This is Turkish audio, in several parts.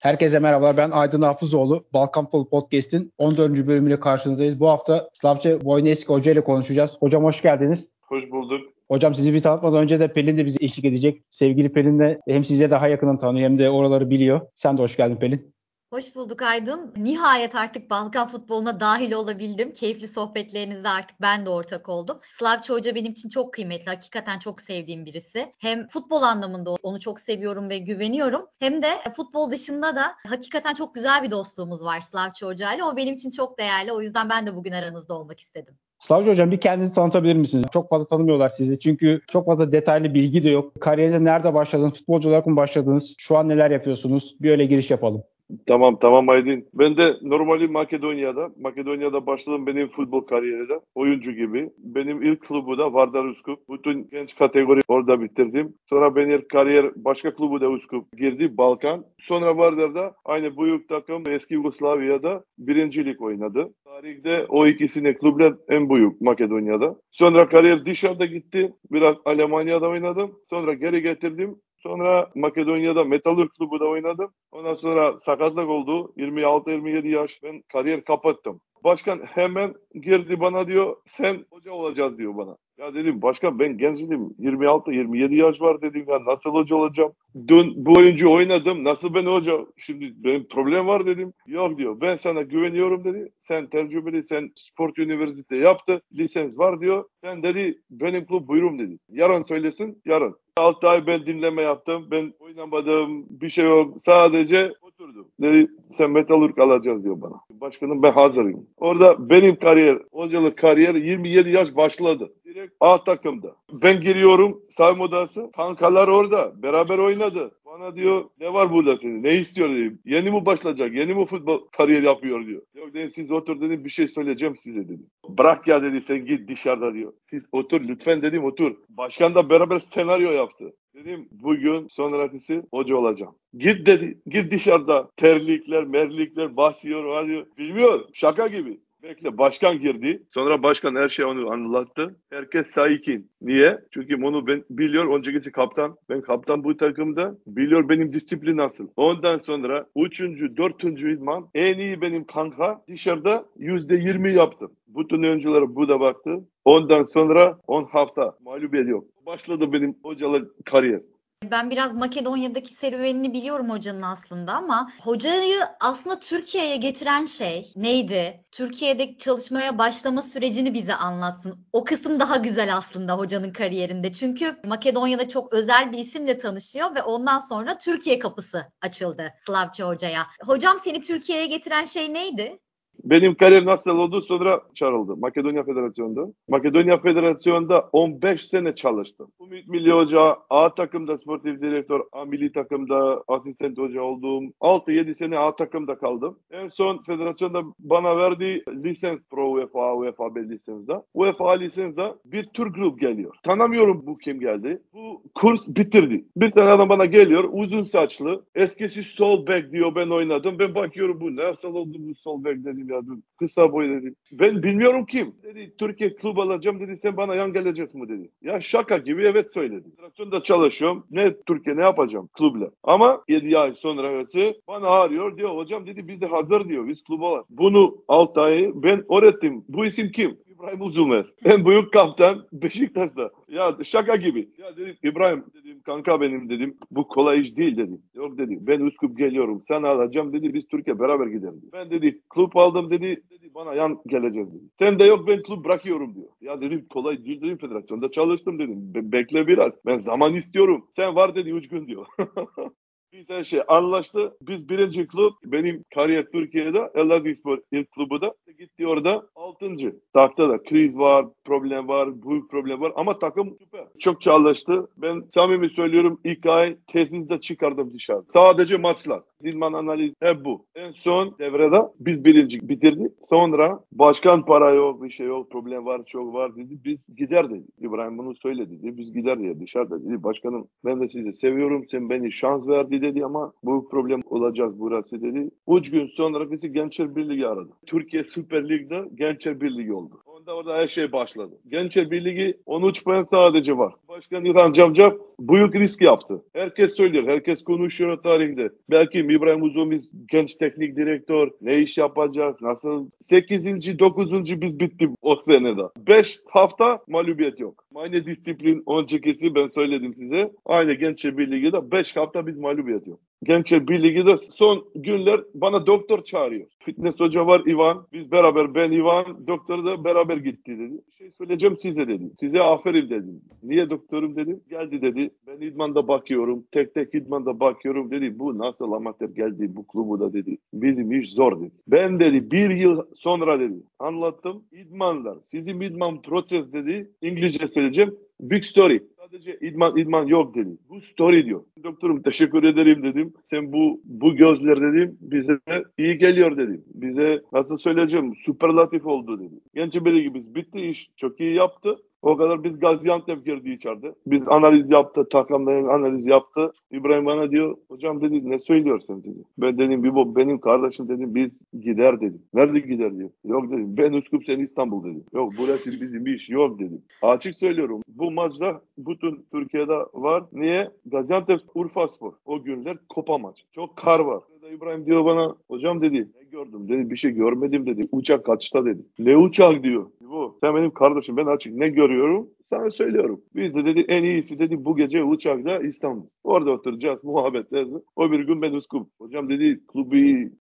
Herkese merhabalar. Ben Aydın Hafızoğlu. Balkan Futbol Podcast'in 14. bölümüyle karşınızdayız. Bu hafta Slavça Wojnecki Hoca ile konuşacağız. Hocam hoş geldiniz. Hoş bulduk. Hocam sizi bir tanıtmadan önce de Pelin de bize eşlik edecek. Sevgili Pelin de hem size daha yakından tanıyor hem de oraları biliyor. Sen de hoş geldin Pelin. Hoş bulduk Aydın. Nihayet artık Balkan futboluna dahil olabildim. Keyifli sohbetlerinizde artık ben de ortak oldum. Slavça Hoca benim için çok kıymetli. Hakikaten çok sevdiğim birisi. Hem futbol anlamında onu çok seviyorum ve güveniyorum. Hem de futbol dışında da hakikaten çok güzel bir dostluğumuz var Slavça Hoca ile. O benim için çok değerli. O yüzden ben de bugün aranızda olmak istedim. Slavcı Hocam bir kendinizi tanıtabilir misiniz? Çok fazla tanımıyorlar sizi. Çünkü çok fazla detaylı bilgi de yok. Kariyerinize nerede başladınız? Futbolcu olarak mı başladınız? Şu an neler yapıyorsunuz? Bir öyle giriş yapalım. Tamam tamam Aydın. Ben de normali Makedonya'da. Makedonya'da başladım benim futbol kariyerinde. Oyuncu gibi. Benim ilk klubu da Vardar Uskup. Bütün genç kategori orada bitirdim. Sonra benim kariyer başka klubu da Uskup girdi. Balkan. Sonra Vardar'da aynı büyük takım eski Yugoslavya'da birincilik oynadı. Tarihte o ikisini klublar en büyük Makedonya'da. Sonra kariyer dışarıda gitti. Biraz Almanya'da oynadım. Sonra geri getirdim. Sonra Makedonya'da Metalurg Klubu'da oynadım. Ondan sonra sakatlık oldu. 26-27 yaş. Ben kariyer kapattım. Başkan hemen girdi bana diyor sen hoca olacağız diyor bana. Ya dedim başkan ben gencim 26-27 yaş var dedim ya nasıl hoca olacağım? Dün bu oyuncu oynadım nasıl ben hoca? Şimdi benim problem var dedim. Yok diyor ben sana güveniyorum dedi. Sen tecrübeli sen sport üniversite yaptı lisans var diyor. Sen dedi benim klub buyurum dedi. Yarın söylesin yarın. 6 ay ben dinleme yaptım. Ben oynamadım. Bir şey yok. Sadece oturdum. Dedi sen metalurg alacağız diyor bana. Başkanım ben hazırım. Orada benim kariyer, hocalık kariyer 27 yaş başladı. Direkt A takımda. Ben giriyorum sayma odası. Kankalar orada. Beraber oynadı. Bana diyor ne var burada senin? Ne istiyor dedim. Yeni mi başlayacak? Yeni mi futbol kariyer yapıyor diyor. Yok dedim siz otur dedim bir şey söyleyeceğim size dedim. Bırak ya dedi sen git dışarıda diyor. Siz otur lütfen dedim otur. Başkan da beraber senaryo yaptı. Dedim bugün sonrakisi hoca olacağım. Git dedi. Git dışarıda. Terlikler, merlikler basıyor. Diyor. Bilmiyor. Şaka gibi. Bekle başkan girdi. Sonra başkan her şeyi onu anlattı. Herkes sakin. Niye? Çünkü onu ben biliyor. Önceki kaptan. Ben kaptan bu takımda. Biliyor benim disiplin nasıl. Ondan sonra üçüncü, dördüncü idman en iyi benim kanka dışarıda yüzde yirmi yaptım. Bütün oyunculara bu da baktı. Ondan sonra 10 hafta mağlubiyet yok. Başladı benim hocalık kariyer. Ben biraz Makedonya'daki serüvenini biliyorum hocanın aslında ama hocayı aslında Türkiye'ye getiren şey neydi? Türkiye'de çalışmaya başlama sürecini bize anlatsın. O kısım daha güzel aslında hocanın kariyerinde. Çünkü Makedonya'da çok özel bir isimle tanışıyor ve ondan sonra Türkiye kapısı açıldı Slavça hocaya. Hocam seni Türkiye'ye getiren şey neydi? Benim kariyer nasıl oldu sonra çağrıldı Makedonya Federasyonu'nda. Makedonya Federasyonu'nda 15 sene çalıştım. Ümit Milli Hoca, A takımda sportif direktör, A milli takımda asistent hoca oldum. 6-7 sene A takımda kaldım. En son federasyonda bana verdiği lisans pro UEFA, UEFA B lisansda. UEFA lisansda bir Türk grup geliyor. Tanımıyorum bu kim geldi. Bu kurs bitirdi. Bir tane adam bana geliyor uzun saçlı. Eskisi sol back diyor ben oynadım. Ben bakıyorum bu nasıl oldu bu sol back dedim dur. Kısa boy dedi. Ben bilmiyorum kim. Dedi Türkiye klub alacağım dedi sen bana yan geleceğiz mi dedi. Ya şaka gibi evet söyledi. Federasyonda çalışıyorum. Ne Türkiye ne yapacağım klubla. Ama 7 ay sonrası bana arıyor diyor hocam dedi biz de hazır diyor biz kluba var. Bunu 6 ay ben öğrettim. Bu isim kim? İbrahim Uzunmez. En büyük kaptan Beşiktaş'ta. Ya şaka gibi. Ya dedim İbrahim dedim kanka benim dedim. Bu kolay iş değil dedim. Yok dedi. Ben Üsküp geliyorum. Sen alacağım dedi. Biz Türkiye beraber gidelim. Ben dedi klub aldım dedi. Dedi bana yan geleceğiz dedi. Sen de yok ben klub bırakıyorum diyor. Ya dedim kolay değil dedim federasyonda çalıştım dedim. Be- bekle biraz. Ben zaman istiyorum. Sen var dedi 3 gün diyor. Biz her şey anlaştı. Biz birinci klub benim kariyer Türkiye'de Elazığ Spor ilk klubu da gitti orada altıncı. Takta da kriz var, problem var, büyük problem var ama takım süper. Çok çalıştı. Ben samimi söylüyorum ilk ay tezizde çıkardım dışarı. Sadece maçlar. Zilman analiz hep bu. En son devrede biz birinci bitirdik. Sonra başkan para yok, bir şey yok, problem var, çok var dedi. Biz gider dedi. İbrahim bunu söyledi dedi. Biz gider diye dışarıda dedi. Başkanım ben de sizi seviyorum. Sen beni şans verdi dedi ama bu problem olacağız burası dedi. Üç gün sonra bizi Gençler Birliği aradı. Türkiye Süper Lig'de Gençler Birliği oldu. Onda orada her şey başladı. Gençler Birliği 13 puan sadece var. Başkan İlhan Cavcav büyük risk yaptı. Herkes söylüyor, herkes konuşuyor tarihinde. Belki İbrahim Uzumiz genç teknik direktör, ne iş yapacak, nasıl? 8. 9. biz bittik o senede. 5 hafta mağlubiyet yok. Aynı disiplin öncekisi ben söyledim size. Aynı Gençler Birliği'de 5 hafta biz mağlubiyet yok. Gençler Birliği'de son günler bana doktor çağırıyor. Fitness hoca var Ivan. Biz beraber ben Ivan doktor da beraber gitti dedi. Bir şey söyleyeceğim size dedi. Size aferin dedim. Niye doktorum dedim. Geldi dedi. Ben idmanda bakıyorum. Tek tek idmanda bakıyorum dedi. Bu nasıl amatör geldi bu klubu da dedi. Bizim iş zor dedi. Ben dedi bir yıl sonra dedi. Anlattım. İdmanlar. Sizin idman proses dedi. İngilizce söyleyeceğim. Big story. Sadece idman idman yok dedi. Bu story diyor. Doktorum teşekkür ederim dedim. Sen bu bu gözler dedim bize iyi geliyor dedim. Bize nasıl söyleyeceğim süperlatif oldu dedi. Genç biri gibi bitti iş. Çok iyi yaptı. O kadar biz Gaziantep girdi içeride. Biz analiz yaptı, takımların analiz yaptı. İbrahim bana diyor, hocam dedi ne söylüyorsun dedi. Ben dedim bir bu benim kardeşim dedim biz gider dedim. Nerede gider diyor. Yok dedim ben Üsküp sen İstanbul dedim. Yok burası bizim iş yok dedim. Açık söylüyorum bu maçta bütün Türkiye'de var. Niye? Gaziantep Urfa Spor. O günler kopa maç. Çok kar var. İbrahim diyor bana hocam dedi ne gördüm dedi bir şey görmedim dedi uçak kaçta dedi. Ne uçak diyor. Bu sen benim kardeşim ben açık ne görüyorum sana söylüyorum. Biz de dedi en iyisi dedi bu gece uçakta İstanbul. Orada oturacağız muhabbetler. O bir gün ben Üsküp. Hocam dedi klubu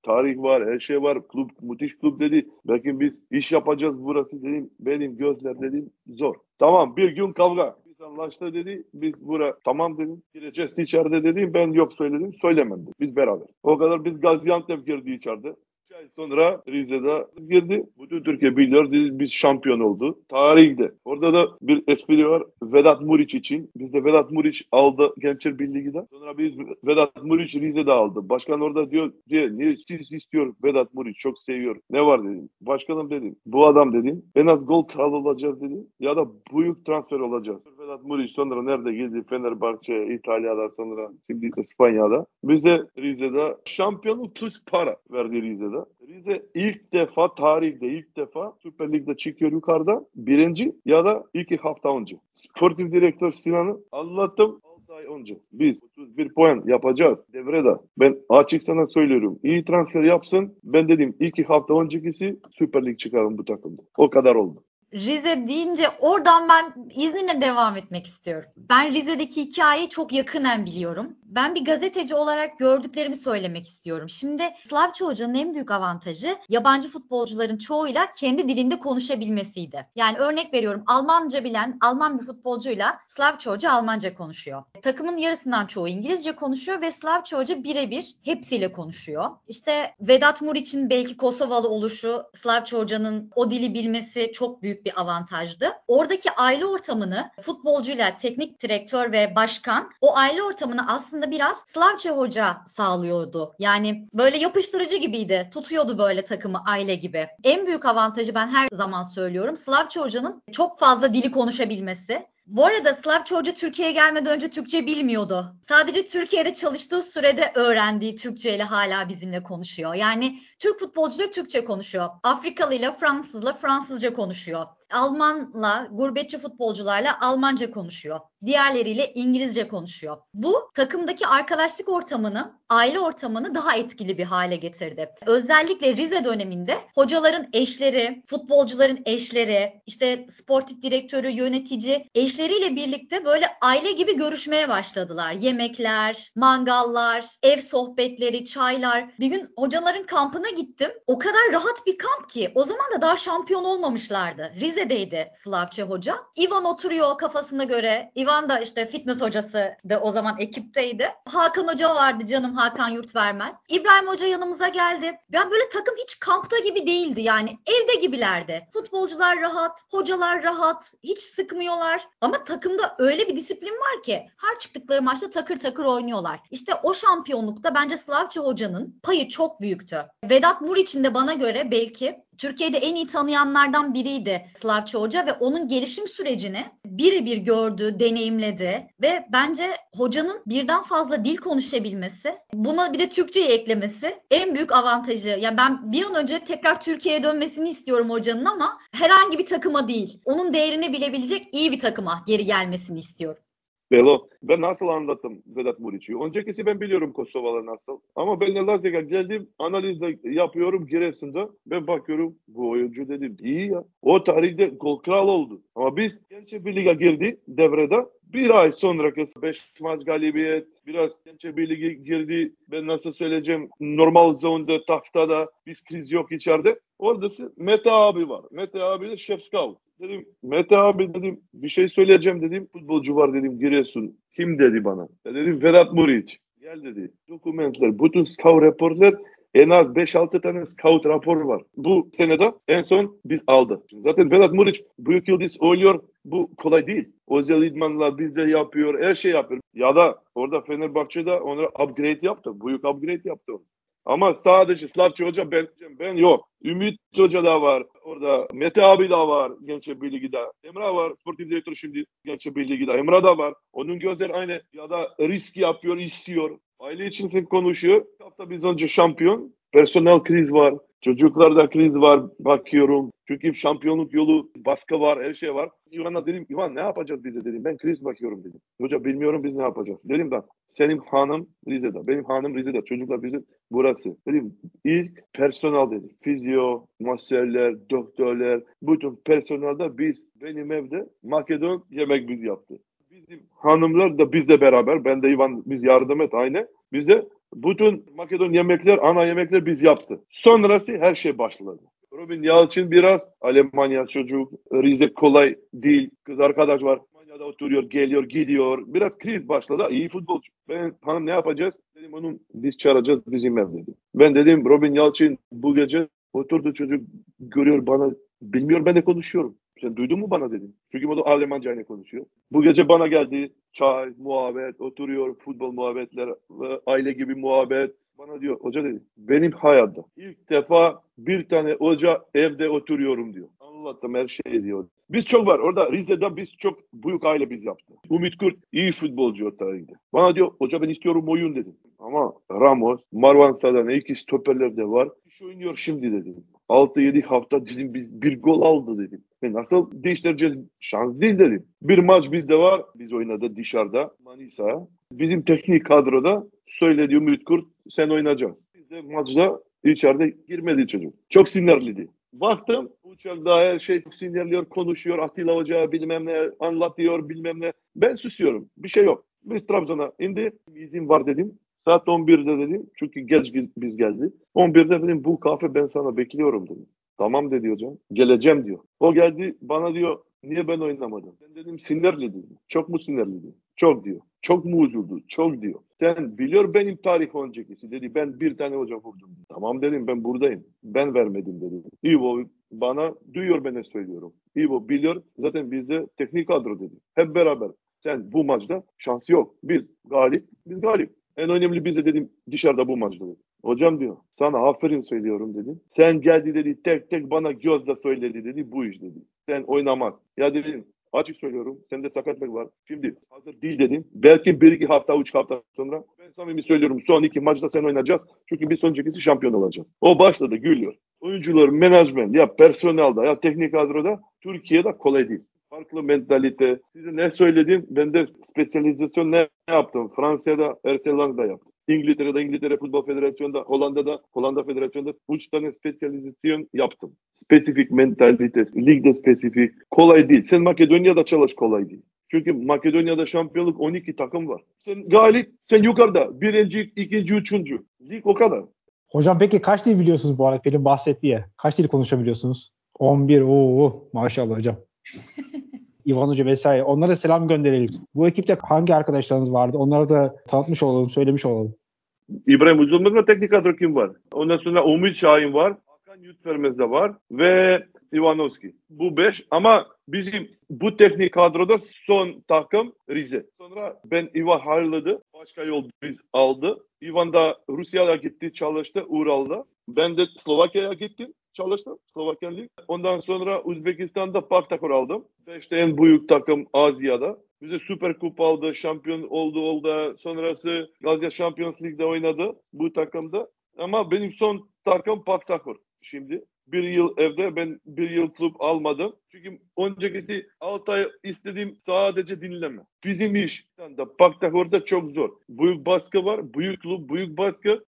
tarih var her şey var. Klub müthiş klub dedi. Belki biz iş yapacağız burası dedim. Benim gözler dedim zor. Tamam bir gün kavga anlaştı dedi. Biz bura tamam dedim. Gireceğiz içeride dedim. Ben yok söyledim. Söylemedim. Biz beraber. O kadar biz Gaziantep girdi içeride ay sonra Rize'de girdi. Bütün Türkiye biliyor biz şampiyon oldu. Tarihte. Orada da bir espri var. Vedat Muriç için. Biz de Vedat Muriç aldı Gençler Birliği'de. Sonra biz Vedat Muriç Rize'de aldı. Başkan orada diyor diye niye siz istiyor Vedat Muriç çok seviyor. Ne var dedim. Başkanım dedim. Bu adam dedim. En az gol kralı olacağız dedim. Ya da büyük transfer olacağız. Vedat Muriç sonra nerede geldi? Fenerbahçe, İtalya'da sonra şimdi İspanya'da. Biz de Rize'de şampiyonluk plus para verdi Rize'de. Rize ilk defa tarihte ilk defa Süper Lig'de çıkıyor yukarıda. Birinci ya da iki hafta önce. Sportif direktör Sinan'ı anlattım. 6 ay önce biz 31 puan yapacağız devrede. Ben açık sana söylüyorum. İyi transfer yapsın. Ben dedim iki hafta öncekisi Süper Lig çıkarım bu takımda. O kadar oldu. Rize deyince oradan ben izninle devam etmek istiyorum. Ben Rize'deki hikayeyi çok yakından biliyorum. Ben bir gazeteci olarak gördüklerimi söylemek istiyorum. Şimdi Slavçı Hoca'nın en büyük avantajı yabancı futbolcuların çoğuyla kendi dilinde konuşabilmesiydi. Yani örnek veriyorum Almanca bilen Alman bir futbolcuyla Slavçı Hoca Almanca konuşuyor. Takımın yarısından çoğu İngilizce konuşuyor ve Slavçı Hoca birebir hepsiyle konuşuyor. İşte Vedat Muriç'in belki Kosovalı oluşu Slavçı Hoca'nın o dili bilmesi çok büyük bir avantajdı. Oradaki aile ortamını futbolcuyla teknik direktör ve başkan o aile ortamını aslında biraz Slavça Hoca sağlıyordu. Yani böyle yapıştırıcı gibiydi. Tutuyordu böyle takımı aile gibi. En büyük avantajı ben her zaman söylüyorum. Slavça Hoca'nın çok fazla dili konuşabilmesi. Bu arada Slavça Hoca Türkiye'ye gelmeden önce Türkçe bilmiyordu. Sadece Türkiye'de çalıştığı sürede öğrendiği Türkçe ile hala bizimle konuşuyor. Yani Türk futbolcuları Türkçe konuşuyor. Afrikalı ile Fransızla Fransızca konuşuyor. Almanla, gurbetçi futbolcularla Almanca konuşuyor. Diğerleriyle İngilizce konuşuyor. Bu takımdaki arkadaşlık ortamını, aile ortamını daha etkili bir hale getirdi. Özellikle Rize döneminde hocaların eşleri, futbolcuların eşleri, işte sportif direktörü, yönetici eşleriyle birlikte böyle aile gibi görüşmeye başladılar. Yemekler, mangallar, ev sohbetleri, çaylar. Bir gün hocaların kampına gittim. O kadar rahat bir kamp ki. O zaman da daha şampiyon olmamışlardı. Rize Rize'deydi Slavçe Hoca. Ivan oturuyor kafasına göre. Ivan da işte fitness hocası da o zaman ekipteydi. Hakan Hoca vardı canım Hakan Yurt vermez. İbrahim Hoca yanımıza geldi. Yani böyle takım hiç kampta gibi değildi yani. Evde gibilerdi. Futbolcular rahat, hocalar rahat, hiç sıkmıyorlar. Ama takımda öyle bir disiplin var ki her çıktıkları maçta takır takır oynuyorlar. İşte o şampiyonlukta bence Slavçe Hoca'nın payı çok büyüktü. Vedat Muriç'in de bana göre belki Türkiye'de en iyi tanıyanlardan biriydi Slavçı Hoca ve onun gelişim sürecini birebir gördü, deneyimledi ve bence hocanın birden fazla dil konuşabilmesi, buna bir de Türkçeyi eklemesi en büyük avantajı. Yani ben bir an önce tekrar Türkiye'ye dönmesini istiyorum hocanın ama herhangi bir takıma değil. Onun değerini bilebilecek iyi bir takıma geri gelmesini istiyorum. Belo. Ben nasıl anlattım Vedat Muriç'i? Öncekisi ben biliyorum Kosovalı nasıl. Ama ben Elazığ'a geldim, analiz yapıyorum Giresun'da. Ben bakıyorum bu oyuncu dedim iyi ya. O tarihte gol kral oldu. Ama biz Gençe Birliğe girdi devrede. Bir ay sonra 5 maç galibiyet, biraz Gençe Birliğe girdi. Ben nasıl söyleyeceğim normal zonda, tahtada biz kriz yok içeride. Oradası Mete abi var. Mete abi de şef scout. Dedim Mete abi dedim bir şey söyleyeceğim dedim. Futbolcu var dedim Giresun. Kim dedi bana? Ya dedim Vedat Muriç. Gel dedi. Dokumentler, bütün scout raporlar en az 5-6 tane scout raporu var. Bu senede en son biz aldı. Zaten Vedat Muriç büyük yıldız oynuyor. Bu kolay değil. Özel idmanlar bizde yapıyor. Her şey yapıyor. Ya da orada Fenerbahçe'de onlara upgrade yaptı. Büyük upgrade yaptı. Ama sadece Slavçı Hoca ben, ben yok. Ümit Hoca da var. Orada Mete abi de var Gençler Birliği'de. Emrah var. Sportif direktör şimdi Gençler Birliği'de. Emrah da var. Onun gözleri aynı ya da risk yapıyor, istiyor. Aile için konuşuyor. Hafta biz önce şampiyon. Personel kriz var. Çocuklarda kriz var bakıyorum. Çünkü şampiyonluk yolu baskı var, her şey var. İvan'a dedim, İvan ne yapacağız bize dedim. Ben kriz bakıyorum dedim. Hoca bilmiyorum biz ne yapacağız. Dedim ben senin hanım Rize'de, benim hanım Rize'de. Çocuklar bizim burası. Dedim ilk personel dedim. Fizyo, masörler, doktorlar, bütün personelde biz benim evde Makedon yemek biz yaptı. Bizim hanımlar da bizle beraber. Ben de İvan biz yardım et aynı. Biz de bütün Makedon yemekler, ana yemekler biz yaptı. Sonrası her şey başladı. Robin Yalçın biraz Almanya çocuk, Rize kolay değil. Kız arkadaş var. Almanya'da oturuyor, geliyor, gidiyor. Biraz kriz başladı. İyi futbolcu. Ben hanım ne yapacağız? Dedim onun biz çağıracağız bizim ev dedim. Ben dedim Robin Yalçın bu gece oturdu çocuk görüyor bana bilmiyor ben de konuşuyorum. Sen duydun mu bana dedim. Çünkü o da Almanca ile konuşuyor. Bu gece bana geldi çay, muhabbet, oturuyor, futbol muhabbetler, aile gibi muhabbet. Bana diyor hoca dedi benim hayatta ilk defa bir tane hoca evde oturuyorum diyor. Anlattım her şeyi diyor. Biz çok var. Orada Rize'de biz çok büyük aile biz yaptık. Ümit Kurt iyi futbolcu o tarihte. Bana diyor hoca ben istiyorum oyun dedim. Ama Ramos, Marwan Sadane iki stoperler de var. İş oynuyor şimdi dedim. 6-7 hafta dedim biz bir gol aldı dedim. Ve nasıl değiştireceğiz? Şans değil dedim. Bir maç bizde var. Biz oynadı dışarıda Manisa. Bizim teknik kadroda söyledi Ümit Kurt sen oynayacaksın. Biz de maçta içeride girmedi çocuk. Çok sinirliydi. Baktım uçakta her şey sinirliyor, konuşuyor. Atilla Hoca bilmem ne anlatıyor bilmem ne. Ben susuyorum. Bir şey yok. Biz Trabzon'a indi. İzin var dedim. Saat 11'de dedim. Çünkü geç biz geldi. 11'de dedim bu kahve ben sana bekliyorum dedim. Tamam dedi hocam. Geleceğim diyor. O geldi bana diyor niye ben oynamadım? Ben dedim sinirli. Çok mu sinirli. Çok diyor. Çok mu üzüldü? Çok diyor. Sen biliyor benim tarih öncekisi dedi. Ben bir tane hoca vurdum. Tamam dedim ben buradayım. Ben vermedim dedim. İvo bana duyuyor ben ne söylüyorum. İvo biliyor. Zaten bizde teknik kadro dedi. Hep beraber. Sen bu maçta şans yok. Biz galip, biz galip. En önemli bize dedim dışarıda bu maçta dedim. Hocam diyor sana aferin söylüyorum dedim. Sen geldi dedi tek tek bana gözle söyledi dedi bu iş dedi. Sen oynamaz. Ya dedim Açık söylüyorum. Sende sakatlık var. Şimdi hazır değil dedim. Belki bir iki hafta, üç hafta sonra ben samimi söylüyorum. Son iki maçta sen oynayacağız. Çünkü bir sonraki şampiyon olacağız. O başladı gülüyor. Oyuncular, menajment ya personelde ya teknik kadroda Türkiye'de kolay değil. Farklı mentalite. Size ne söyledim? Ben de spesyalizasyon ne yaptım? Fransa'da, Ertelang'da yaptım. İngiltere'de İngiltere Futbol Federasyonu'nda, Hollanda'da Hollanda Federasyonu'nda 3 tane spesyalizasyon yaptım. Spesifik mentalite, ligde spesifik. Kolay değil. Sen Makedonya'da çalış kolay değil. Çünkü Makedonya'da şampiyonluk 12 takım var. Sen galip, sen yukarıda. Birinci, ikinci, üçüncü. Lig o kadar. Hocam peki kaç dil biliyorsunuz bu arada Pelin bahsettiği? Kaç dil konuşabiliyorsunuz? 11. Oo maşallah hocam. İvan Hoca vesaire. Onlara selam gönderelim. Bu ekipte hangi arkadaşlarınız vardı? Onlara da tanıtmış olalım, söylemiş olalım. İbrahim Uzunmaz'la teknik kadro kim var? Ondan sonra Umut Şahin var. Hakan Yutfermez de var. Ve Ivanovski. Bu beş ama bizim bu teknik kadroda son takım Rize. Sonra ben Ivan ayrıldı. Başka yol biz aldı. Ivan da Rusya'ya gitti çalıştı Ural'da. Ben de Slovakya'ya gittim çalıştım Slovakya Lig. Ondan sonra Uzbekistan'da Partakor aldım. İşte en büyük takım Asya'da. Bize Süper Kupa aldı, şampiyon oldu oldu. Sonrası Azya Şampiyons Lig'de oynadı bu takımda. Ama benim son takım Partakor şimdi. bir yıl evde ben bir yıl kulüp almadım. Çünkü önceki 6 ay istediğim sadece dinleme. Bizim iş. Baktak orada çok zor. Büyük baskı var. Büyük kulüp, büyük baskı.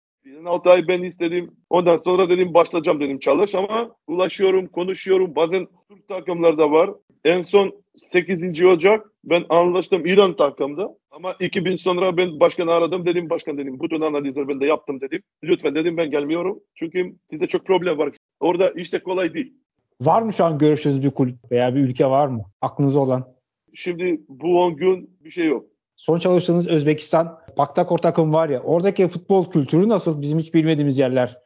6 ay ben istedim. Ondan sonra dedim başlayacağım dedim çalış ama ulaşıyorum, konuşuyorum. Bazen Türk takımlarda var. En son 8. Ocak ben anlaştım İran takımda. Ama 2000 sonra ben başkanı aradım dedim başkan dedim bütün analizleri ben de yaptım dedim. Lütfen dedim ben gelmiyorum. Çünkü sizde çok problem var. Orada işte kolay değil. Var mı şu an görüştüğünüz bir kulüp veya bir ülke var mı? Aklınızda olan. Şimdi bu 10 gün bir şey yok. Son çalıştığınız Özbekistan Paktakor takım var ya oradaki futbol kültürü nasıl? Bizim hiç bilmediğimiz yerler.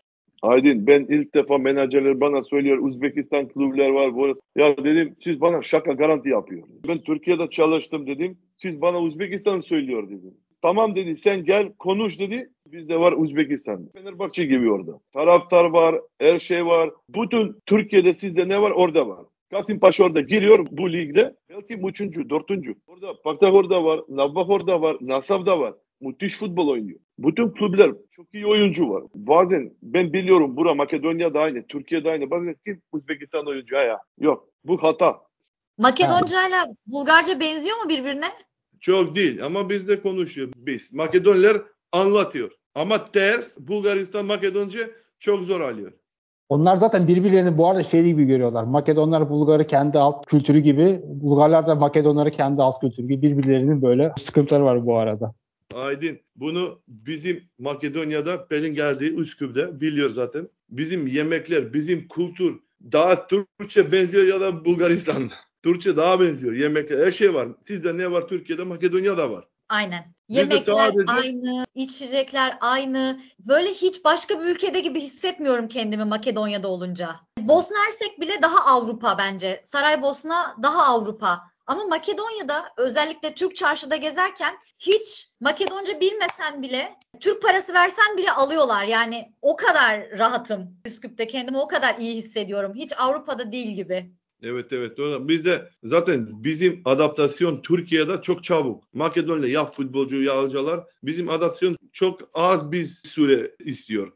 Aydın ben ilk defa menajerler bana söylüyor Uzbekistan kulüpler var. Bu. Ya dedim siz bana şaka garanti yapıyor. Ben Türkiye'de çalıştım dedim. Siz bana Uzbekistan söylüyor dedim. Tamam dedi sen gel konuş dedi. Bizde var Uzbekistan. Fenerbahçe gibi orada. Taraftar var, her şey var. Bütün Türkiye'de sizde ne var orada var. Kasım Paşa orada giriyor bu ligde. Belki üçüncü, dörtüncü. Orada Paktakor'da var, Navbakor'da var, Nasav'da var. Müthiş futbol oynuyor. Bütün kulüpler çok iyi oyuncu var. Bazen ben biliyorum bura Makedonya'da aynı, Türkiye'de aynı. Bazen kim Uzbekistan oyuncu ya? Yok. Bu hata. Makedonca ile Bulgarca benziyor mu birbirine? Çok değil ama biz de konuşuyor biz. Makedonlar anlatıyor. Ama ters Bulgaristan Makedonca çok zor alıyor. Onlar zaten birbirlerini bu arada şey gibi görüyorlar. Makedonlar Bulgar'ı kendi alt kültürü gibi, Bulgarlar da Makedonları kendi alt kültürü gibi birbirlerinin böyle sıkıntıları var bu arada. Aydın bunu bizim Makedonya'da Pelin geldiği Üsküp'te biliyor zaten. Bizim yemekler, bizim kültür daha Türkçe benziyor ya da Bulgaristan'da. Türkçe daha benziyor. Yemekler, her şey var. Sizde ne var Türkiye'de, Makedonya'da var. Aynen. Yemekler sadece... aynı, içecekler aynı. Böyle hiç başka bir ülkede gibi hissetmiyorum kendimi Makedonya'da olunca. Bosna Hersek bile daha Avrupa bence. Saraybosna daha Avrupa. Ama Makedonya'da özellikle Türk çarşıda gezerken hiç Makedonca bilmesen bile Türk parası versen bile alıyorlar. Yani o kadar rahatım. Üsküp'te kendimi o kadar iyi hissediyorum. Hiç Avrupa'da değil gibi. Evet evet doğru. Bizde zaten bizim adaptasyon Türkiye'de çok çabuk. Makedonya ya futbolcu ya hocalar bizim adaptasyon çok az bir süre istiyor.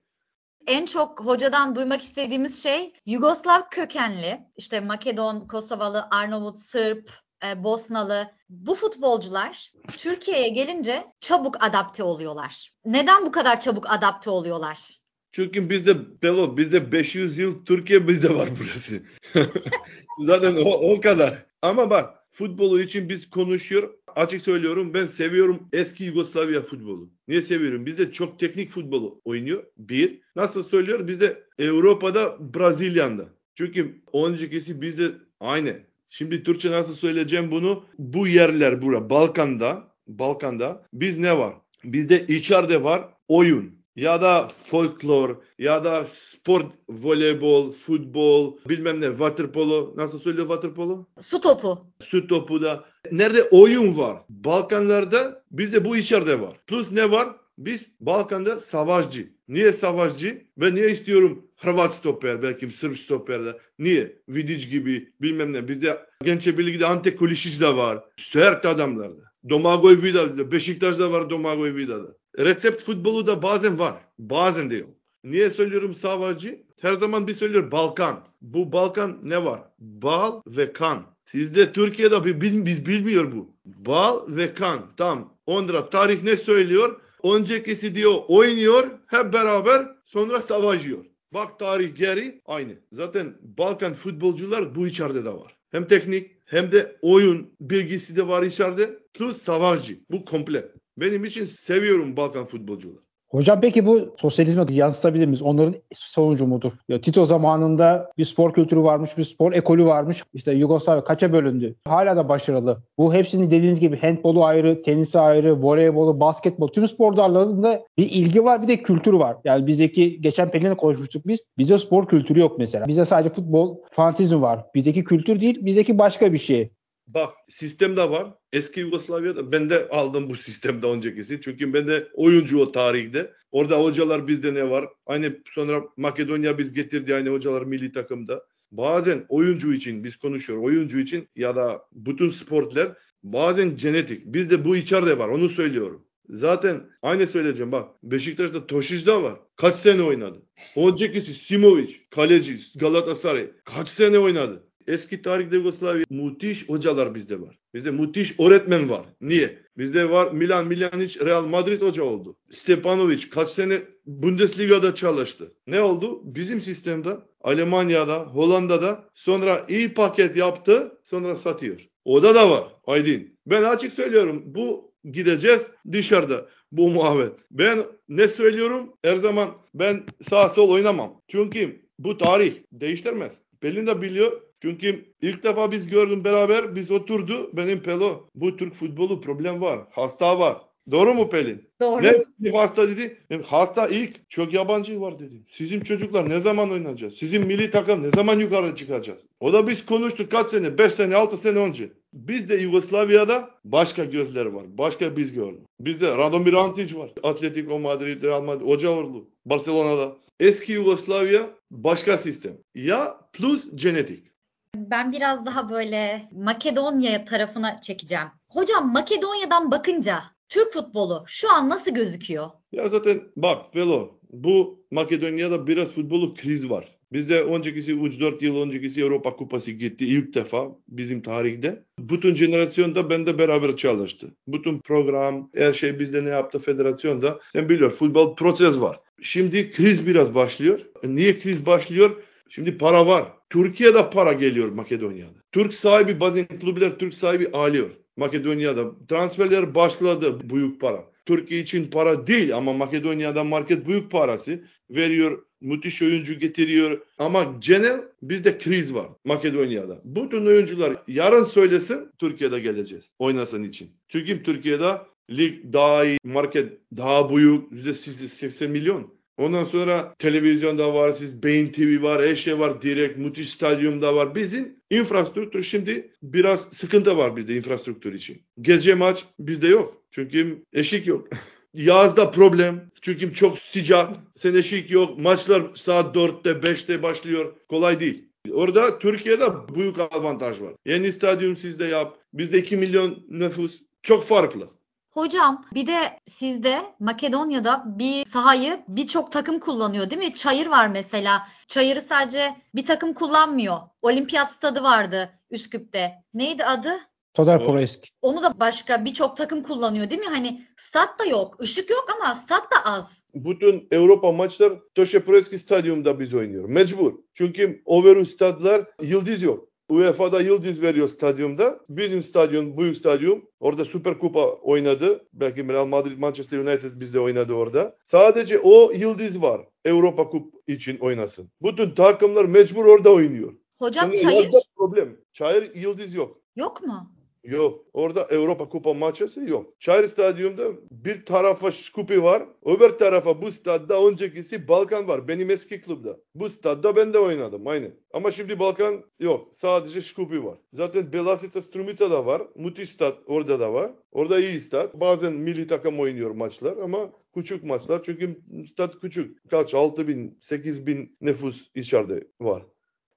En çok hocadan duymak istediğimiz şey Yugoslav kökenli işte Makedon, Kosovalı, Arnavut, Sırp, e, Bosnalı bu futbolcular Türkiye'ye gelince çabuk adapte oluyorlar. Neden bu kadar çabuk adapte oluyorlar? Çünkü bizde Belo bizde 500 yıl Türkiye bizde var burası. Zaten o, o kadar. Ama bak futbolu için biz konuşuyor. Açık söylüyorum ben seviyorum eski Yugoslavya futbolu. Niye seviyorum? Bizde çok teknik futbolu oynuyor. Bir. Nasıl söylüyor? Bizde Avrupa'da Brezilya'da. Çünkü öncekisi bizde aynı. Şimdi Türkçe nasıl söyleyeceğim bunu? Bu yerler bura Balkan'da, Balkan'da biz ne var? Bizde içeride var oyun ya da folklor ya da spor, voleybol, futbol, bilmem ne, waterpolo. Nasıl söylüyor waterpolo? Su topu. Su topu da. Nerede oyun var? Balkanlarda bizde bu içeride var. Plus ne var? Biz Balkan'da savaşçı. Niye savaşçı? Ben niye istiyorum Hırvat stoper, belki Sırp stoper de. Niye? Vidic gibi bilmem ne. Bizde Gençe Birlik'te Ante Kulişic de var. Sert adamlarda. Domagoj Vida'da. Beşiktaş'ta var Domagoj Vida'da. Resept futbolu da bazen var. Bazen de yok. Niye söylüyorum savaşçı? Her zaman bir söylüyor Balkan. Bu Balkan ne var? Bal ve kan. Sizde Türkiye'de biz, biz bilmiyor bu. Bal ve kan. Tam. Onda tarih ne söylüyor? Öncekisi diyor oynuyor hep beraber sonra savaşıyor. Bak tarih geri aynı. Zaten Balkan futbolcular bu içeride de var. Hem teknik hem de oyun bilgisi de var içeride. Plus savaşçı. Bu komple. Benim için seviyorum Balkan futbolcuları. Hocam peki bu sosyalizme yansıtabilir miyiz? Onların sonucu mudur? Ya Tito zamanında bir spor kültürü varmış, bir spor ekolü varmış. İşte Yugoslavya kaça bölündü? Hala da başarılı. Bu hepsinin dediğiniz gibi handbolu ayrı, tenisi ayrı, voleybolu, basketbol, tüm spor dallarında bir ilgi var, bir de kültür var. Yani bizdeki geçen Pelin'le konuşmuştuk biz. Bizde spor kültürü yok mesela. Bizde sadece futbol, fanatizmi var. Bizdeki kültür değil, bizdeki başka bir şey. Bak sistemde var. Eski Yugoslavya'da ben de aldım bu sistemde öncekisi. Çünkü ben de oyuncu o tarihte. Orada hocalar bizde ne var? Aynı sonra Makedonya biz getirdi aynı hocalar milli takımda. Bazen oyuncu için biz konuşuyoruz. Oyuncu için ya da bütün sportlar bazen genetik. Bizde bu içeride var onu söylüyorum. Zaten aynı söyleyeceğim bak. Beşiktaş'ta Toşic'da var. Kaç sene oynadı? Öncekisi Simovic, kaleci Galatasaray. Kaç sene oynadı? Eski tarihte Yugoslavya müthiş hocalar bizde var. Bizde müthiş öğretmen var. Niye? Bizde var Milan Miljanic Real Madrid hoca oldu. Stepanovic kaç sene Bundesliga'da çalıştı. Ne oldu? Bizim sistemde Almanya'da, Hollanda'da sonra iyi paket yaptı sonra satıyor. Oda da var Aydın. Ben açık söylüyorum bu gideceğiz dışarıda bu muhabbet. Ben ne söylüyorum? Her zaman ben sağ sol oynamam. Çünkü bu tarih değiştirmez. Pelin de biliyor. Çünkü ilk defa biz gördüm beraber biz oturdu. Benim Pelo bu Türk futbolu problem var. Hasta var. Doğru mu Pelin? Doğru. Ne hasta dedi? Hasta ilk çok yabancı var dedim. Sizin çocuklar ne zaman oynayacağız? Sizin milli takım ne zaman yukarı çıkacağız? O da biz konuştuk kaç sene? 5 sene 6 sene önce. Bizde Yugoslavya'da başka gözler var. Başka biz gördük. Bizde Radomir Antic var. Atletico Madrid, Real Madrid, Hoca Orlu. Barcelona'da. Eski Yugoslavya başka sistem. Ya plus genetik. Ben biraz daha böyle Makedonya tarafına çekeceğim. Hocam Makedonya'dan bakınca Türk futbolu şu an nasıl gözüküyor? Ya zaten bak Velo bu Makedonya'da biraz futbolu kriz var. Bizde öncekisi 3-4 yıl öncekisi Avrupa Kupası gitti ilk defa bizim tarihte. Bütün jenerasyonda bende beraber çalıştı. Bütün program, her şey bizde ne yaptı federasyonda. Sen biliyor futbol proses var. Şimdi kriz biraz başlıyor. Niye kriz başlıyor? Şimdi para var. Türkiye'de para geliyor Makedonya'da. Türk sahibi bazen kulüpler Türk sahibi alıyor. Makedonya'da transferler başladı büyük para. Türkiye için para değil ama Makedonya'da market büyük parası veriyor. Müthiş oyuncu getiriyor. Ama genel bizde kriz var Makedonya'da. Bütün oyuncular yarın söylesin Türkiye'de geleceğiz oynasın için. Çünkü Türkiye'de lig daha iyi, market daha büyük. %80 milyon. Ondan sonra televizyonda var, siz Beyin TV var, her şey var, direkt müthiş stadyumda var. Bizim infrastruktür şimdi biraz sıkıntı var bizde infrastruktür için. Gece maç bizde yok. Çünkü eşik yok. Yazda problem. Çünkü çok sıcak. Sen eşik yok. Maçlar saat 4'te 5'te başlıyor. Kolay değil. Orada Türkiye'de büyük avantaj var. Yeni stadyum sizde yap. Bizde 2 milyon nüfus. Çok farklı. Hocam bir de sizde Makedonya'da bir sahayı birçok takım kullanıyor değil mi? Çayır var mesela. Çayırı sadece bir takım kullanmıyor. Olimpiyat stadı vardı Üsküp'te. Neydi adı? Todar Poroeski. Onu da başka birçok takım kullanıyor değil mi? Hani stat da yok, ışık yok ama stat da az. Bütün Avrupa maçlar Toşepreski stadyumda biz oynuyor. Mecbur. Çünkü over stadlar yıldız yok. UEFA'da yıldız veriyor stadyumda. Bizim stadyum, büyük stadyum. Orada Süper Kupa oynadı. Belki Real Madrid, Manchester United bizde oynadı orada. Sadece o yıldız var. Avrupa Kup için oynasın. Bütün takımlar mecbur orada oynuyor. Hocam Sonra çayır problem. Çayır yıldız yok. yok mu? Yok. Orada Avrupa Kupa maçısı yok. Çayır Stadyum'da bir tarafa Şkupi var. Öbür tarafa bu stadda öncekisi Balkan var. Benim eski klubda. Bu stadda ben de oynadım. Aynı. Ama şimdi Balkan yok. Sadece Şkupi var. Zaten Belasica Strumica da var. Müthiş stad orada da var. Orada iyi stad. Bazen milli takım oynuyor maçlar ama küçük maçlar. Çünkü stad küçük. Kaç? 6 bin, 8 bin nüfus içeride var.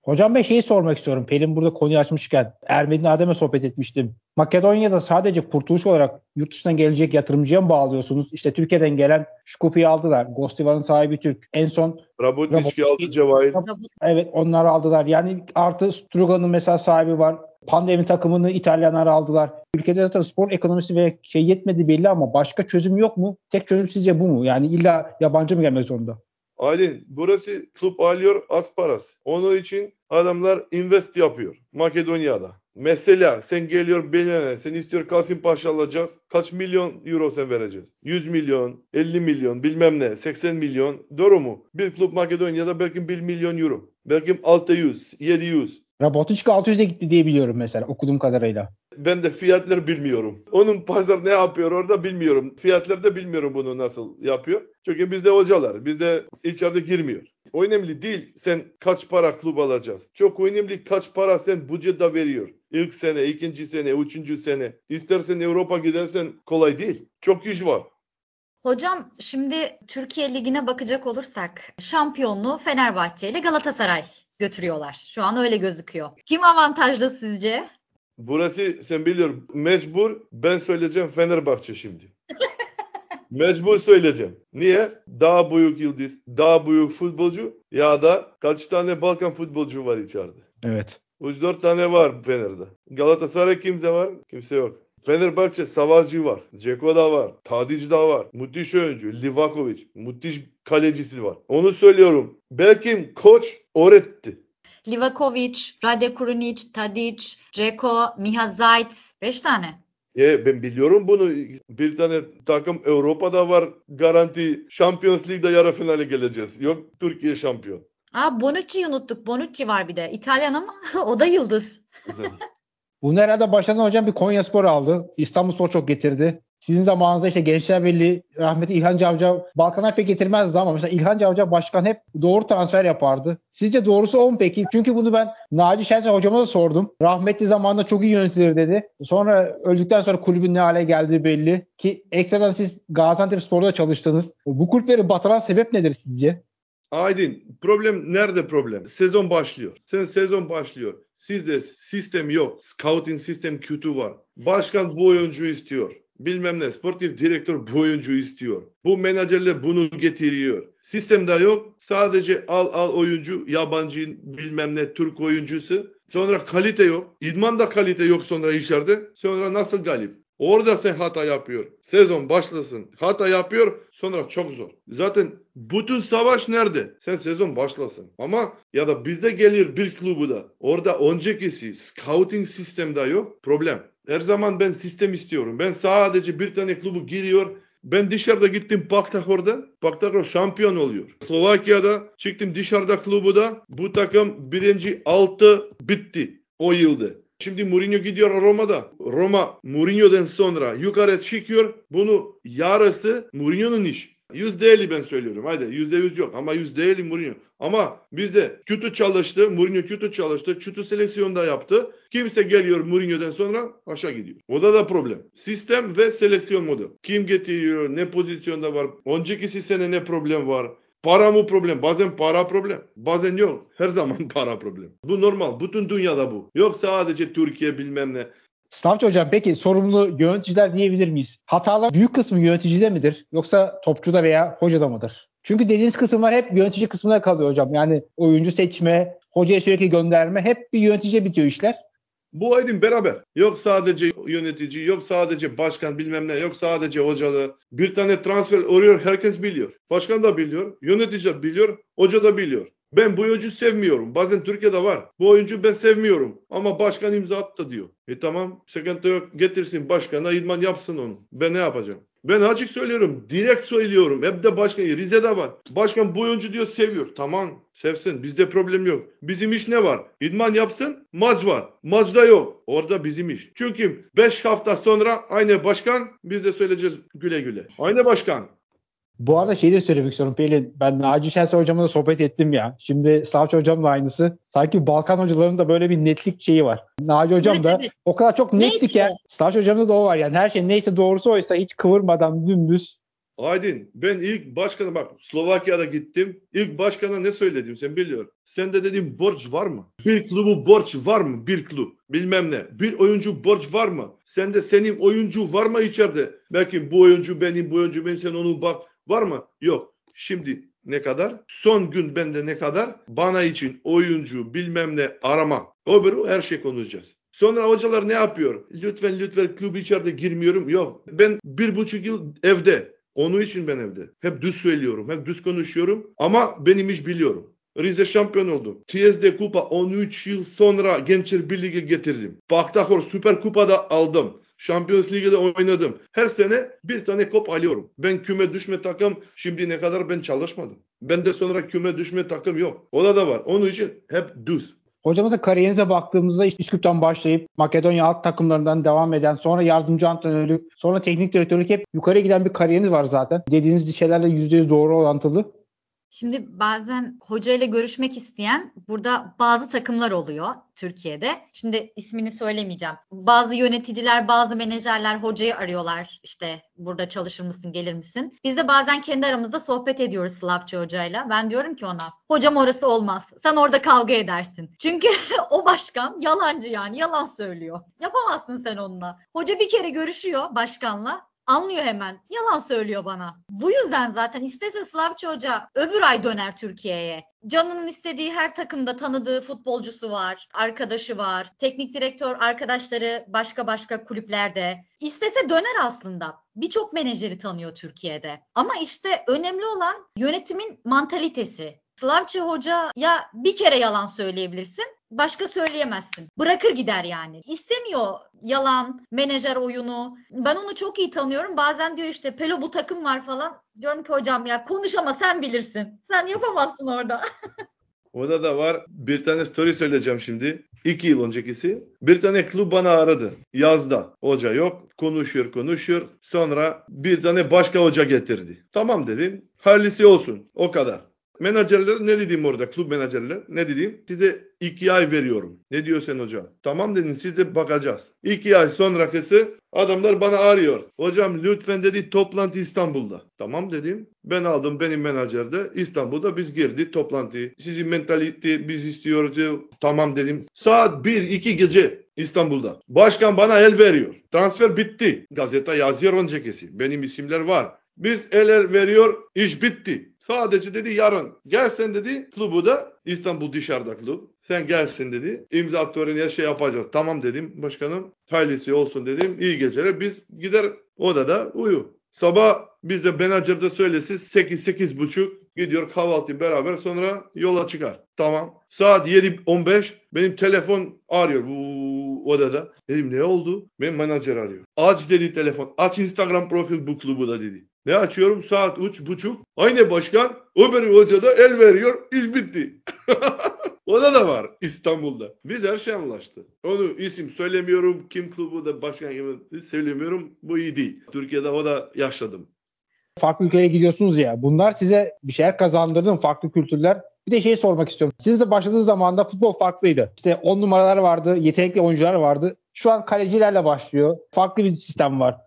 Hocam ben şeyi sormak istiyorum. Pelin burada konuyu açmışken Ermeni Adem'e sohbet etmiştim. Makedonya'da sadece kurtuluş olarak yurt dışından gelecek yatırımcıya mı bağlıyorsunuz? İşte Türkiye'den gelen Şkupi'yi aldılar. Gostivar'ın sahibi Türk. En son Rabotnicki aldı Cevahir. evet onları aldılar. Yani artı Strugan'ın mesela sahibi var. Pandemi takımını İtalyanlar aldılar. Ülkede zaten spor ekonomisi ve şey yetmedi belli ama başka çözüm yok mu? Tek çözüm sizce bu mu? Yani illa yabancı mı gelmek zorunda? Aydın burası klub alıyor az parası. Onun için adamlar invest yapıyor Makedonya'da. Mesela sen geliyor beline sen istiyor Kasım Paşa alacağız. Kaç milyon euro sen vereceğiz? 100 milyon, 50 milyon bilmem ne 80 milyon. Doğru mu? Bir klub Makedonya'da belki 1 milyon euro. Belki 600, 700. Rabotiçka 600'e gitti diye biliyorum mesela okuduğum kadarıyla. Ben de fiyatları bilmiyorum. Onun pazar ne yapıyor orada bilmiyorum. Fiyatları da bilmiyorum bunu nasıl yapıyor. Çünkü bizde hocalar, bizde içeride girmiyor. Önemli değil sen kaç para klub alacağız. Çok önemli kaç para sen budjette veriyor. İlk sene, ikinci sene, üçüncü sene. İstersen Avrupa gidersen kolay değil. Çok iş var. Hocam şimdi Türkiye Ligi'ne bakacak olursak şampiyonluğu Fenerbahçe ile Galatasaray götürüyorlar. Şu an öyle gözüküyor. Kim avantajlı sizce? Burası sen biliyor mecbur ben söyleyeceğim Fenerbahçe şimdi. Mecbur söyleyeceğim. Niye? Daha büyük yıldız, daha büyük futbolcu ya da kaç tane Balkan futbolcu var içeride? Evet. 3-4 tane var Fener'de. Galatasaray kimse var? Kimse yok. Fenerbahçe Savacı var. Ceko da var. Tadic da var. Müthiş oyuncu. Livakovic. Müthiş kalecisi var. Onu söylüyorum. Belki koç öğretti. Livakovic, Rade Kurunic, Tadic, Ceko, Miha Zayt. Beş tane. E, ben biliyorum bunu. Bir tane takım Avrupa'da var. Garanti Champions League'de yarı finale geleceğiz. Yok Türkiye şampiyon. Aa Bonucci'yi unuttuk. Bonucci var bir de. İtalyan ama o da yıldız. Bunu herhalde başladan hocam bir Konya Spor aldı. İstanbulspor çok getirdi. Sizin zamanınızda işte Gençler Birliği rahmetli İlhan Cavcav Balkanlar pek getirmezdi ama mesela İlhan Cavcav başkan hep doğru transfer yapardı. Sizce doğrusu o mu peki? Çünkü bunu ben Naci Şensen hocama da sordum. Rahmetli zamanında çok iyi yönetilir dedi. Sonra öldükten sonra kulübün ne hale geldiği belli. Ki ekstradan siz Gaziantep Spor'da çalıştınız. Bu kulüpleri batıran sebep nedir sizce? Aydın problem nerede problem? Sezon başlıyor. Sen sezon başlıyor. Sizde sistem yok. Scouting sistem kötü var. Başkan bu oyuncu istiyor. Bilmem ne. Sportif direktör bu oyuncu istiyor. Bu menajerler bunu getiriyor. Sistemde yok. Sadece al al oyuncu yabancı bilmem ne Türk oyuncusu. Sonra kalite yok. İdmanda kalite yok sonra içeride. Sonra nasıl galip? Orada sen hata yapıyor. Sezon başlasın. Hata yapıyor. Sonra çok zor. Zaten bütün savaş nerede? Sen sezon başlasın. Ama ya da bizde gelir bir klubu da. Orada öncekisi scouting sistemde yok. Problem. Her zaman ben sistem istiyorum. Ben sadece bir tane klubu giriyor. Ben dışarıda gittim Paktakor'da. Paktakor şampiyon oluyor. Slovakya'da çıktım dışarıda klubu da. Bu takım birinci altı bitti o yılda. Şimdi Mourinho gidiyor Roma'da. Roma Mourinho'dan sonra yukarı çıkıyor. Bunu yarısı Mourinho'nun iş. %50 ben söylüyorum. Haydi %100 yok ama %50 Mourinho. Ama bizde kötü çalıştı. Mourinho kötü çalıştı. Kötü seleksiyonda yaptı. Kimse geliyor Mourinho'dan sonra aşağı gidiyor. O da da problem. Sistem ve seleksiyon modu. Kim getiriyor? Ne pozisyonda var? Önceki sene ne problem var? Para mı problem? Bazen para problem. Bazen yok. Her zaman para problem. Bu normal. Bütün dünyada bu. Yok sadece Türkiye bilmem ne. Stavcı hocam peki sorumlu yöneticiler diyebilir miyiz? Hatalar büyük kısmı yöneticide midir? Yoksa topçuda veya hocada mıdır? Çünkü dediğiniz kısımlar hep yönetici kısmına kalıyor hocam. Yani oyuncu seçme, hocaya sürekli gönderme hep bir yöneticiye bitiyor işler. Bu aydın beraber. Yok sadece yönetici, yok sadece başkan bilmem ne, yok sadece hocalı. Bir tane transfer oluyor herkes biliyor. Başkan da biliyor, yönetici de biliyor, hoca da biliyor. Ben bu oyuncu sevmiyorum. Bazen Türkiye'de var. Bu oyuncu ben sevmiyorum. Ama başkan imza attı diyor. E tamam sıkıntı yok. Getirsin başkana idman yapsın onu. Ben ne yapacağım? Ben açık söylüyorum. Direkt söylüyorum. Hep de başkan. Rize'de var. Başkan bu oyuncu diyor seviyor. Tamam sevsin. Bizde problem yok. Bizim iş ne var? İdman yapsın. Maç var. Maçda yok. Orada bizim iş. Çünkü 5 hafta sonra aynı başkan biz de söyleyeceğiz güle güle. Aynı başkan. Bu arada şeyi de söylemek istiyorum Pelin. Ben Naci Şensoy hocamla da sohbet ettim ya. Şimdi Savcı hocamla aynısı. Sanki Balkan hocalarının da böyle bir netlik şeyi var. Naci hocam Evet, da evet. o kadar çok netti Neyse. ki. Savcı hocamda da o var yani. Her şey neyse doğrusu oysa hiç kıvırmadan dümdüz. Aydın ben ilk başkana bak Slovakya'da gittim. İlk başkana ne söyledim sen biliyor. Sen de dedim borç var mı? Bir klubu borç var mı? Bir klub. Bilmem ne. Bir oyuncu borç var mı? Sen de senin oyuncu var mı içeride? Belki bu oyuncu benim, bu oyuncu benim. Sen onu bak. Var mı? Yok. Şimdi ne kadar? Son gün bende ne kadar? Bana için oyuncu bilmem ne arama. Öbürü her şey konuşacağız. Sonra hocalar ne yapıyor? Lütfen lütfen klub içeride girmiyorum. Yok. Ben bir buçuk yıl evde. Onun için ben evde. Hep düz söylüyorum. Hep düz konuşuyorum. Ama benim iş biliyorum. Rize şampiyon oldu. TSD Kupa 13 yıl sonra Gençler Birliği'ne getirdim. Baktakor Süper Kupa'da aldım. Şampiyonlar Ligi'de oynadım. Her sene bir tane kop alıyorum. Ben küme düşme takım şimdi ne kadar ben çalışmadım. Ben de sonra küme düşme takım yok. O da da var. Onun için hep düz. Hocamızın kariyerinize baktığımızda işte Üsküp'ten başlayıp Makedonya alt takımlarından devam eden sonra yardımcı antrenörlük sonra teknik direktörlük hep yukarı giden bir kariyeriniz var zaten. Dediğiniz şeylerle %100 doğru orantılı. Şimdi bazen hocayla görüşmek isteyen burada bazı takımlar oluyor Türkiye'de. Şimdi ismini söylemeyeceğim. Bazı yöneticiler, bazı menajerler hocayı arıyorlar. İşte burada çalışır mısın, gelir misin? Biz de bazen kendi aramızda sohbet ediyoruz Slavçı hocayla. Ben diyorum ki ona, hocam orası olmaz. Sen orada kavga edersin. Çünkü o başkan yalancı yani, yalan söylüyor. Yapamazsın sen onunla. Hoca bir kere görüşüyor başkanla. Anlıyor hemen. Yalan söylüyor bana. Bu yüzden zaten istese Slavçı Hoca öbür ay döner Türkiye'ye. Canının istediği her takımda tanıdığı futbolcusu var, arkadaşı var, teknik direktör arkadaşları başka başka kulüplerde. İstese döner aslında. Birçok menajeri tanıyor Türkiye'de. Ama işte önemli olan yönetimin mantalitesi. Slavçı Hoca ya bir kere yalan söyleyebilirsin başka söyleyemezsin. Bırakır gider yani. İstemiyor yalan, menajer oyunu. Ben onu çok iyi tanıyorum. Bazen diyor işte Pelo bu takım var falan. Diyorum ki hocam ya konuş ama sen bilirsin. Sen yapamazsın orada. Orada da var. Bir tane story söyleyeceğim şimdi. İki yıl öncekisi. Bir tane klub bana aradı. Yazda. Hoca yok. Konuşuyor konuşuyor. Sonra bir tane başka hoca getirdi. Tamam dedim. Hayırlısı olsun. O kadar. Menajerler ne dedim orada klub menajerler ne dedim size iki ay veriyorum. Ne diyorsun hocam? Tamam dedim size bakacağız. İki ay sonrakısı adamlar bana arıyor. Hocam lütfen dedi toplantı İstanbul'da. Tamam dedim. Ben aldım benim menajerde İstanbul'da biz girdik toplantı. Sizin mentalite biz istiyoruz. Tamam dedim. Saat 1-2 gece İstanbul'da. Başkan bana el veriyor. Transfer bitti. Gazete yazıyor öncekisi. Benim isimler var. Biz el el veriyor, iş bitti. Sadece dedi yarın gelsen dedi klubu da İstanbul dışarıda klub. Sen gelsin dedi. İmza atörüne şey yapacağız. Tamam dedim başkanım. Hayırlısı olsun dedim. İyi geceler. Biz gider odada uyu. Sabah biz de menajer'de söylesin 8 8 buçuk gidiyor kahvaltı beraber sonra yola çıkar. Tamam. Saat 7.15 benim telefon arıyor bu odada. Dedim ne oldu? Benim menajer arıyor. Aç dedi telefon. Aç Instagram profil bu klubu da dedi. Ne açıyorum? Saat üç buçuk. Aynı başkan öbür hoca da el veriyor. İş bitti. o da da var İstanbul'da. Biz her şey anlaştı. Onu isim söylemiyorum. Kim klubu da başkan gibi söylemiyorum. Bu iyi değil. Türkiye'de o da yaşadım. Farklı ülkeye gidiyorsunuz ya. Bunlar size bir şeyler kazandırdı mı? Farklı kültürler. Bir de şeyi sormak istiyorum. Siz de başladığınız zamanda futbol farklıydı. İşte on numaralar vardı, yetenekli oyuncular vardı. Şu an kalecilerle başlıyor. Farklı bir sistem var.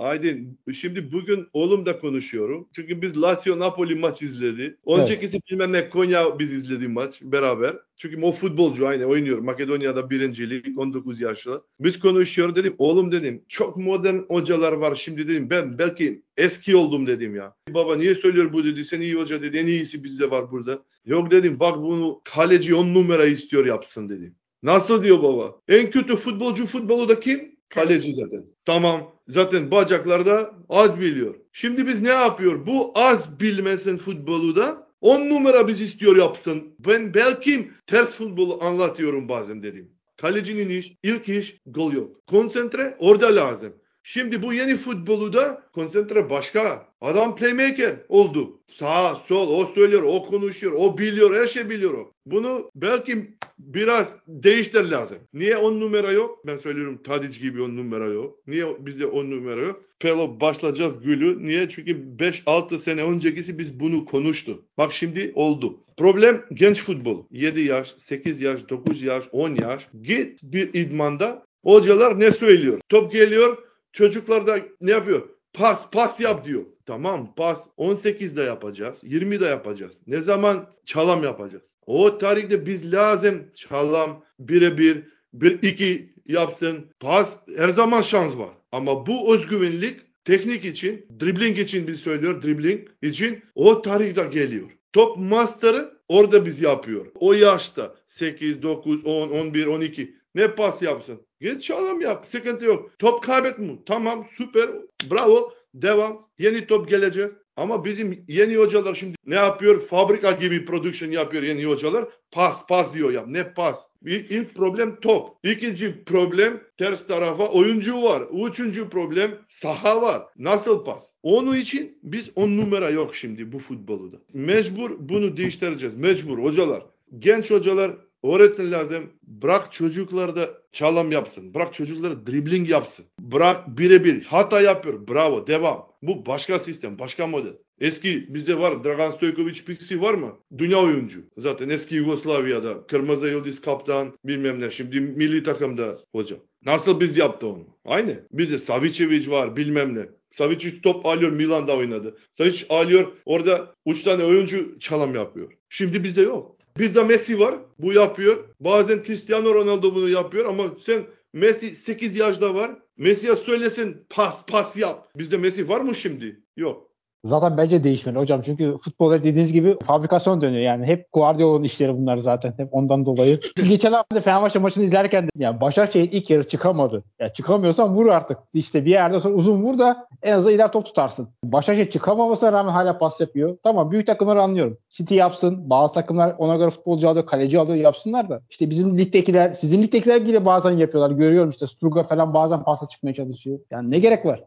Aydın şimdi bugün oğlum da konuşuyorum. Çünkü biz Lazio Napoli maç izledi. Öncekisi evet. bilmem ne Konya biz izledi maç beraber. Çünkü o futbolcu aynı oynuyor. Makedonya'da birincilik 19 yaşlı. Biz konuşuyor dedim. Oğlum dedim çok modern hocalar var şimdi dedim. Ben belki eski oldum dedim ya. Baba niye söylüyor bu dedi. Sen iyi hoca dedi. En iyisi bizde var burada. Yok dedim bak bunu kaleci on numara istiyor yapsın dedim. Nasıl diyor baba? En kötü futbolcu futbolu da kim? Kaleci zaten. Tamam. Zaten bacaklarda az biliyor. Şimdi biz ne yapıyor? Bu az bilmesin futbolu da on numara biz istiyor yapsın. Ben belki ters futbolu anlatıyorum bazen dedim. Kalecinin iş, ilk iş gol yok. Konsantre orada lazım. Şimdi bu yeni futbolu da konsantre başka. Adam playmaker oldu. Sağ, sol, o söylüyor, o konuşuyor, o biliyor, her şey biliyor. Bunu belki biraz değiştir lazım. Niye on numara yok? Ben söylüyorum Tadic gibi on numara yok. Niye bizde on numara yok? Pelo başlayacağız gülü. Niye? Çünkü 5-6 sene öncekisi biz bunu konuştu. Bak şimdi oldu. Problem genç futbol. 7 yaş, 8 yaş, 9 yaş, 10 yaş. Git bir idmanda hocalar ne söylüyor? Top geliyor Çocuklar da ne yapıyor? Pas pas yap diyor. Tamam pas 18'de yapacağız. 20'de yapacağız. Ne zaman çalam yapacağız? O tarihte biz lazım çalam birebir bir iki yapsın. Pas her zaman şans var. Ama bu özgüvenlik teknik için, dribbling için biz söylüyor, dribbling için o tarihte geliyor. Top master'ı orada biz yapıyor. O yaşta 8, 9, 10, 11, 12 ne pas yapsın? Git çalım yap. Sıkıntı yok. Top kaybetme. Tamam süper. Bravo. Devam. Yeni top geleceğiz. Ama bizim yeni hocalar şimdi ne yapıyor? Fabrika gibi production yapıyor yeni hocalar. Pas pas diyor ya. Ne pas? İlk, ilk problem top. İkinci problem ters tarafa oyuncu var. Üçüncü problem saha var. Nasıl pas? Onun için biz on numara yok şimdi bu futbolda. Mecbur bunu değiştireceğiz. Mecbur hocalar. Genç hocalar öğretin lazım. Bırak çocuklar da çalım yapsın. Bırak çocukları dribbling yapsın. Bırak birebir hata yapıyor. Bravo devam. Bu başka sistem, başka model. Eski bizde var Dragan Stojkovic Pixi var mı? Dünya oyuncu. Zaten eski Yugoslavya'da Kırmızı Yıldız kaptan bilmem ne. Şimdi milli takımda hoca. Nasıl biz yaptı onu? Aynı. Bir de Savicevic var bilmem ne. Savic top alıyor Milan'da oynadı. Savic alıyor orada uç tane oyuncu çalım yapıyor. Şimdi bizde yok. Bir de Messi var. Bu yapıyor. Bazen Cristiano Ronaldo bunu yapıyor ama sen Messi 8 yaşta var. Messi'ye söylesin pas pas yap. Bizde Messi var mı şimdi? Yok. Zaten bence değişmeli hocam. Çünkü futbolda dediğiniz gibi fabrikasyon dönüyor. Yani hep Guardiola'nın işleri bunlar zaten. Hep ondan dolayı. Geçen hafta Fenerbahçe maçını izlerken de yani Başakşehir ilk yarı çıkamadı. Ya çıkamıyorsan vur artık. İşte bir yerde sonra uzun vur da en azından iler top tutarsın. Başakşehir çıkamamasına rağmen hala pas yapıyor. Tamam büyük takımları anlıyorum. City yapsın. Bazı takımlar ona göre futbolcu alıyor, kaleci alıyor yapsınlar da. İşte bizim ligdekiler, sizin ligdekiler bile bazen yapıyorlar. Görüyorum işte Struga falan bazen pasta çıkmaya çalışıyor. Yani ne gerek var?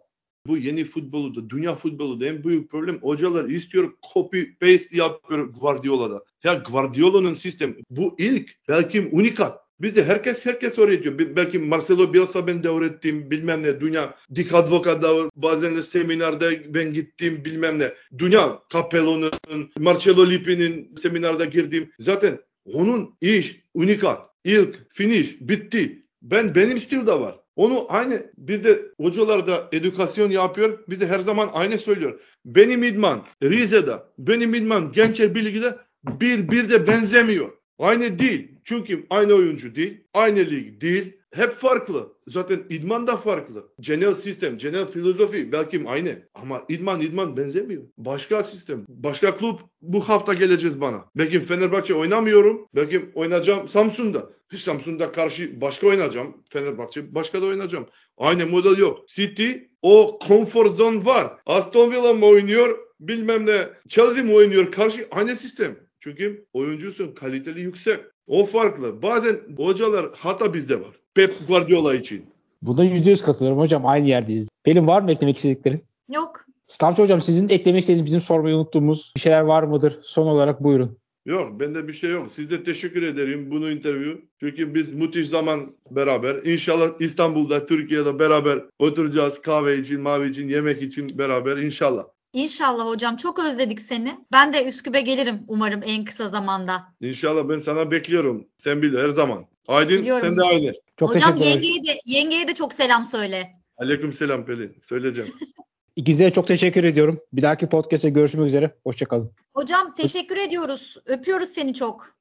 Bu yeni futbolu da, dünya futbolu da en büyük problem hocalar istiyor copy paste yapıyor Guardiola'da. Ya Guardiola'nın sistemi bu ilk belki unikat. Bizde herkes herkes öğretiyor. Belki Marcelo Bielsa ben de öğrettim bilmem ne. Dünya Dik Advocat'da bazen de seminerde ben gittim bilmem ne. Dünya Capello'nun, Marcelo Lippi'nin seminerde girdim. Zaten onun iş unikat. İlk finish bitti. Ben benim stil de var. Onu aynı bizde hocalar da edukasyon yapıyor. Bize her zaman aynı söylüyor. Benim idman Rize'de, benim idman Gençler Birliği'de bir bir de benzemiyor. Aynı değil. Çünkü aynı oyuncu değil, aynı lig değil. Hep farklı. Zaten idman da farklı. Genel sistem, genel filozofi belki aynı. Ama idman idman benzemiyor. Başka sistem, başka kulüp bu hafta geleceğiz bana. Belki Fenerbahçe oynamıyorum. Belki oynayacağım Samsun'da. Hiç Samsun'da karşı başka oynayacağım. Fenerbahçe başka da oynayacağım. Aynı model yok. City o comfort zone var. Aston Villa mı oynuyor? Bilmem ne. Chelsea mi oynuyor? Karşı aynı sistem. Çünkü oyuncusun kaliteli yüksek. O farklı. Bazen hocalar hata bizde var. Pep Guardiola için. Buna %100 katılıyorum hocam. Aynı yerdeyiz. Pelin var mı eklemek istediklerin? Yok. Stavcı hocam sizin eklemek istediğiniz bizim sormayı unuttuğumuz bir şeyler var mıdır? Son olarak buyurun. Yok bende bir şey yok. Size teşekkür ederim bunu interview. Çünkü biz müthiş zaman beraber. İnşallah İstanbul'da, Türkiye'de beraber oturacağız. Kahve için, mavi için, yemek için beraber inşallah. İnşallah hocam çok özledik seni. Ben de Üsküp'e gelirim umarım en kısa zamanda. İnşallah ben sana bekliyorum. Sen bil her zaman. Aydın Biliyorum. sen de aynı. Çok hocam teşekkür ederim. yengeye de, yengeye de çok selam söyle. Aleyküm selam Pelin. Söyleyeceğim. İkinize çok teşekkür ediyorum. Bir dahaki podcast'te görüşmek üzere. Hoşçakalın. Hocam teşekkür ediyoruz. Öpüyoruz seni çok.